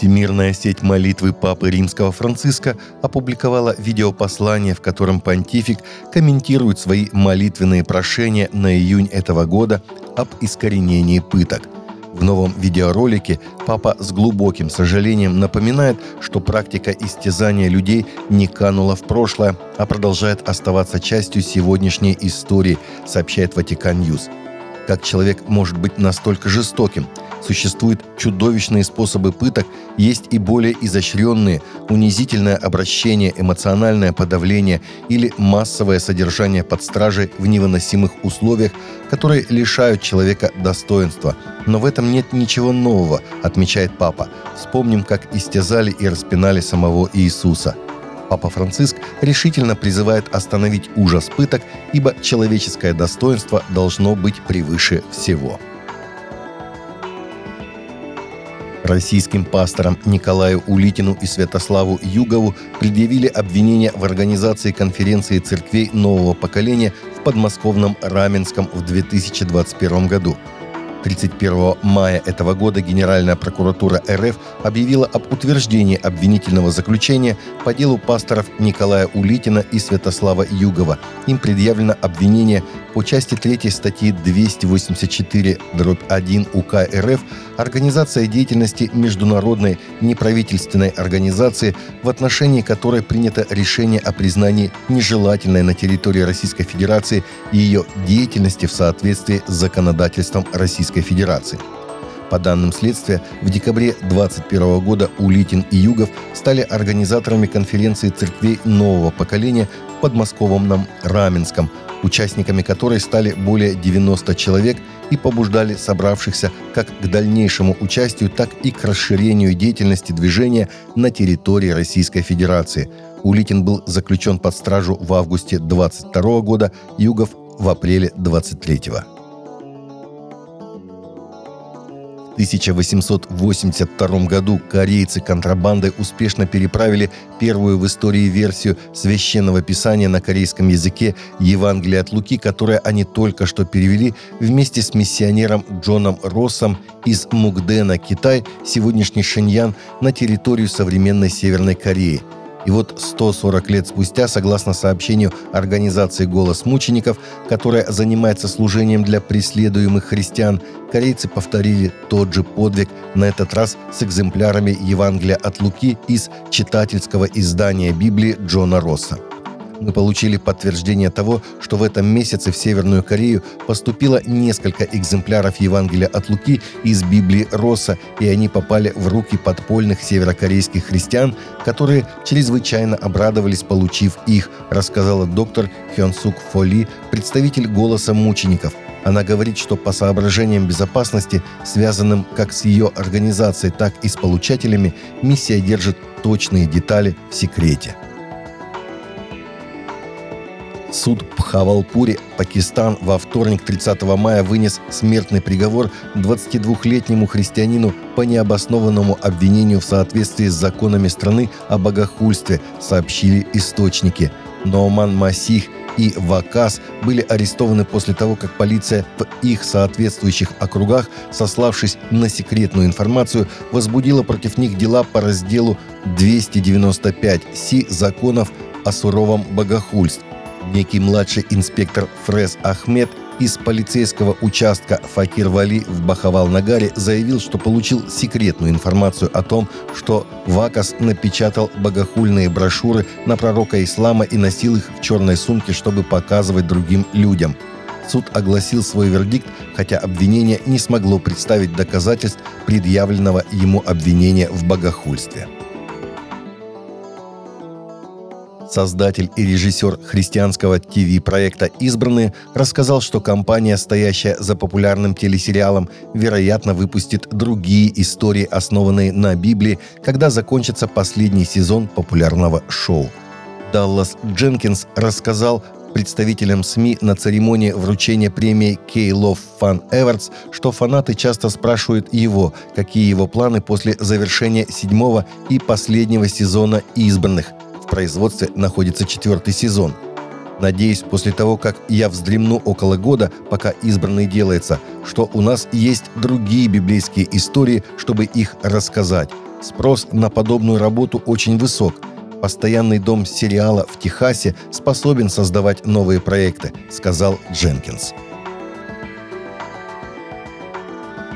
Всемирная сеть молитвы Папы Римского Франциска опубликовала видеопослание, в котором понтифик комментирует свои молитвенные прошения на июнь этого года об искоренении пыток. В новом видеоролике папа с глубоким сожалением напоминает, что практика истязания людей не канула в прошлое, а продолжает оставаться частью сегодняшней истории, сообщает Vatican News. Как человек может быть настолько жестоким – Существуют чудовищные способы пыток, есть и более изощренные, унизительное обращение, эмоциональное подавление или массовое содержание под стражей в невыносимых условиях, которые лишают человека достоинства. Но в этом нет ничего нового, отмечает папа. Вспомним, как истязали и распинали самого Иисуса. Папа Франциск решительно призывает остановить ужас пыток, ибо человеческое достоинство должно быть превыше всего. Российским пасторам Николаю Улитину и Святославу Югову предъявили обвинения в организации конференции церквей нового поколения в подмосковном Раменском в 2021 году – 31 мая этого года Генеральная прокуратура РФ объявила об утверждении обвинительного заключения по делу пасторов Николая Улитина и Святослава Югова. Им предъявлено обвинение по части 3 статьи 284 1 УК РФ «Организация деятельности международной неправительственной организации, в отношении которой принято решение о признании нежелательной на территории Российской Федерации ее деятельности в соответствии с законодательством Российской Российской Федерации. По данным следствия, в декабре 2021 года Улитин и Югов стали организаторами конференции церквей нового поколения в подмосковном Раменском, участниками которой стали более 90 человек и побуждали собравшихся как к дальнейшему участию, так и к расширению деятельности движения на территории Российской Федерации. Улитин был заключен под стражу в августе 22 года, Югов в апреле 23 года. 1882 году корейцы контрабандой успешно переправили первую в истории версию священного писания на корейском языке Евангелие от Луки, которое они только что перевели вместе с миссионером Джоном Россом из Мукдена, Китай, сегодняшний Шэньян, на территорию современной Северной Кореи – и вот 140 лет спустя, согласно сообщению организации «Голос мучеников», которая занимается служением для преследуемых христиан, корейцы повторили тот же подвиг, на этот раз с экземплярами Евангелия от Луки из читательского издания Библии Джона Росса мы получили подтверждение того, что в этом месяце в Северную Корею поступило несколько экземпляров Евангелия от Луки из Библии Росса, и они попали в руки подпольных северокорейских христиан, которые чрезвычайно обрадовались, получив их, рассказала доктор Хён Сук Фоли, представитель «Голоса мучеников». Она говорит, что по соображениям безопасности, связанным как с ее организацией, так и с получателями, миссия держит точные детали в секрете. Суд Пхавалпури, Пакистан, во вторник 30 мая вынес смертный приговор 22-летнему христианину по необоснованному обвинению в соответствии с законами страны о богохульстве, сообщили источники. Ноуман Масих и Вакас были арестованы после того, как полиция в их соответствующих округах, сославшись на секретную информацию, возбудила против них дела по разделу 295 Си законов о суровом богохульстве. Некий младший инспектор Фрез Ахмед из полицейского участка Факир Вали в Бахавал-Нагаре заявил, что получил секретную информацию о том, что Вакас напечатал богохульные брошюры на пророка ислама и носил их в черной сумке, чтобы показывать другим людям. Суд огласил свой вердикт, хотя обвинение не смогло представить доказательств предъявленного ему обвинения в богохульстве. Создатель и режиссер христианского ТВ-проекта «Избранные» рассказал, что компания, стоящая за популярным телесериалом, вероятно, выпустит другие истории, основанные на Библии, когда закончится последний сезон популярного шоу. Даллас Дженкинс рассказал представителям СМИ на церемонии вручения премии K-Love Fan Awards, что фанаты часто спрашивают его, какие его планы после завершения седьмого и последнего сезона «Избранных», производстве находится четвертый сезон. Надеюсь, после того, как я вздремну около года, пока избранный делается, что у нас есть другие библейские истории, чтобы их рассказать. Спрос на подобную работу очень высок. Постоянный дом сериала в Техасе способен создавать новые проекты, сказал Дженкинс.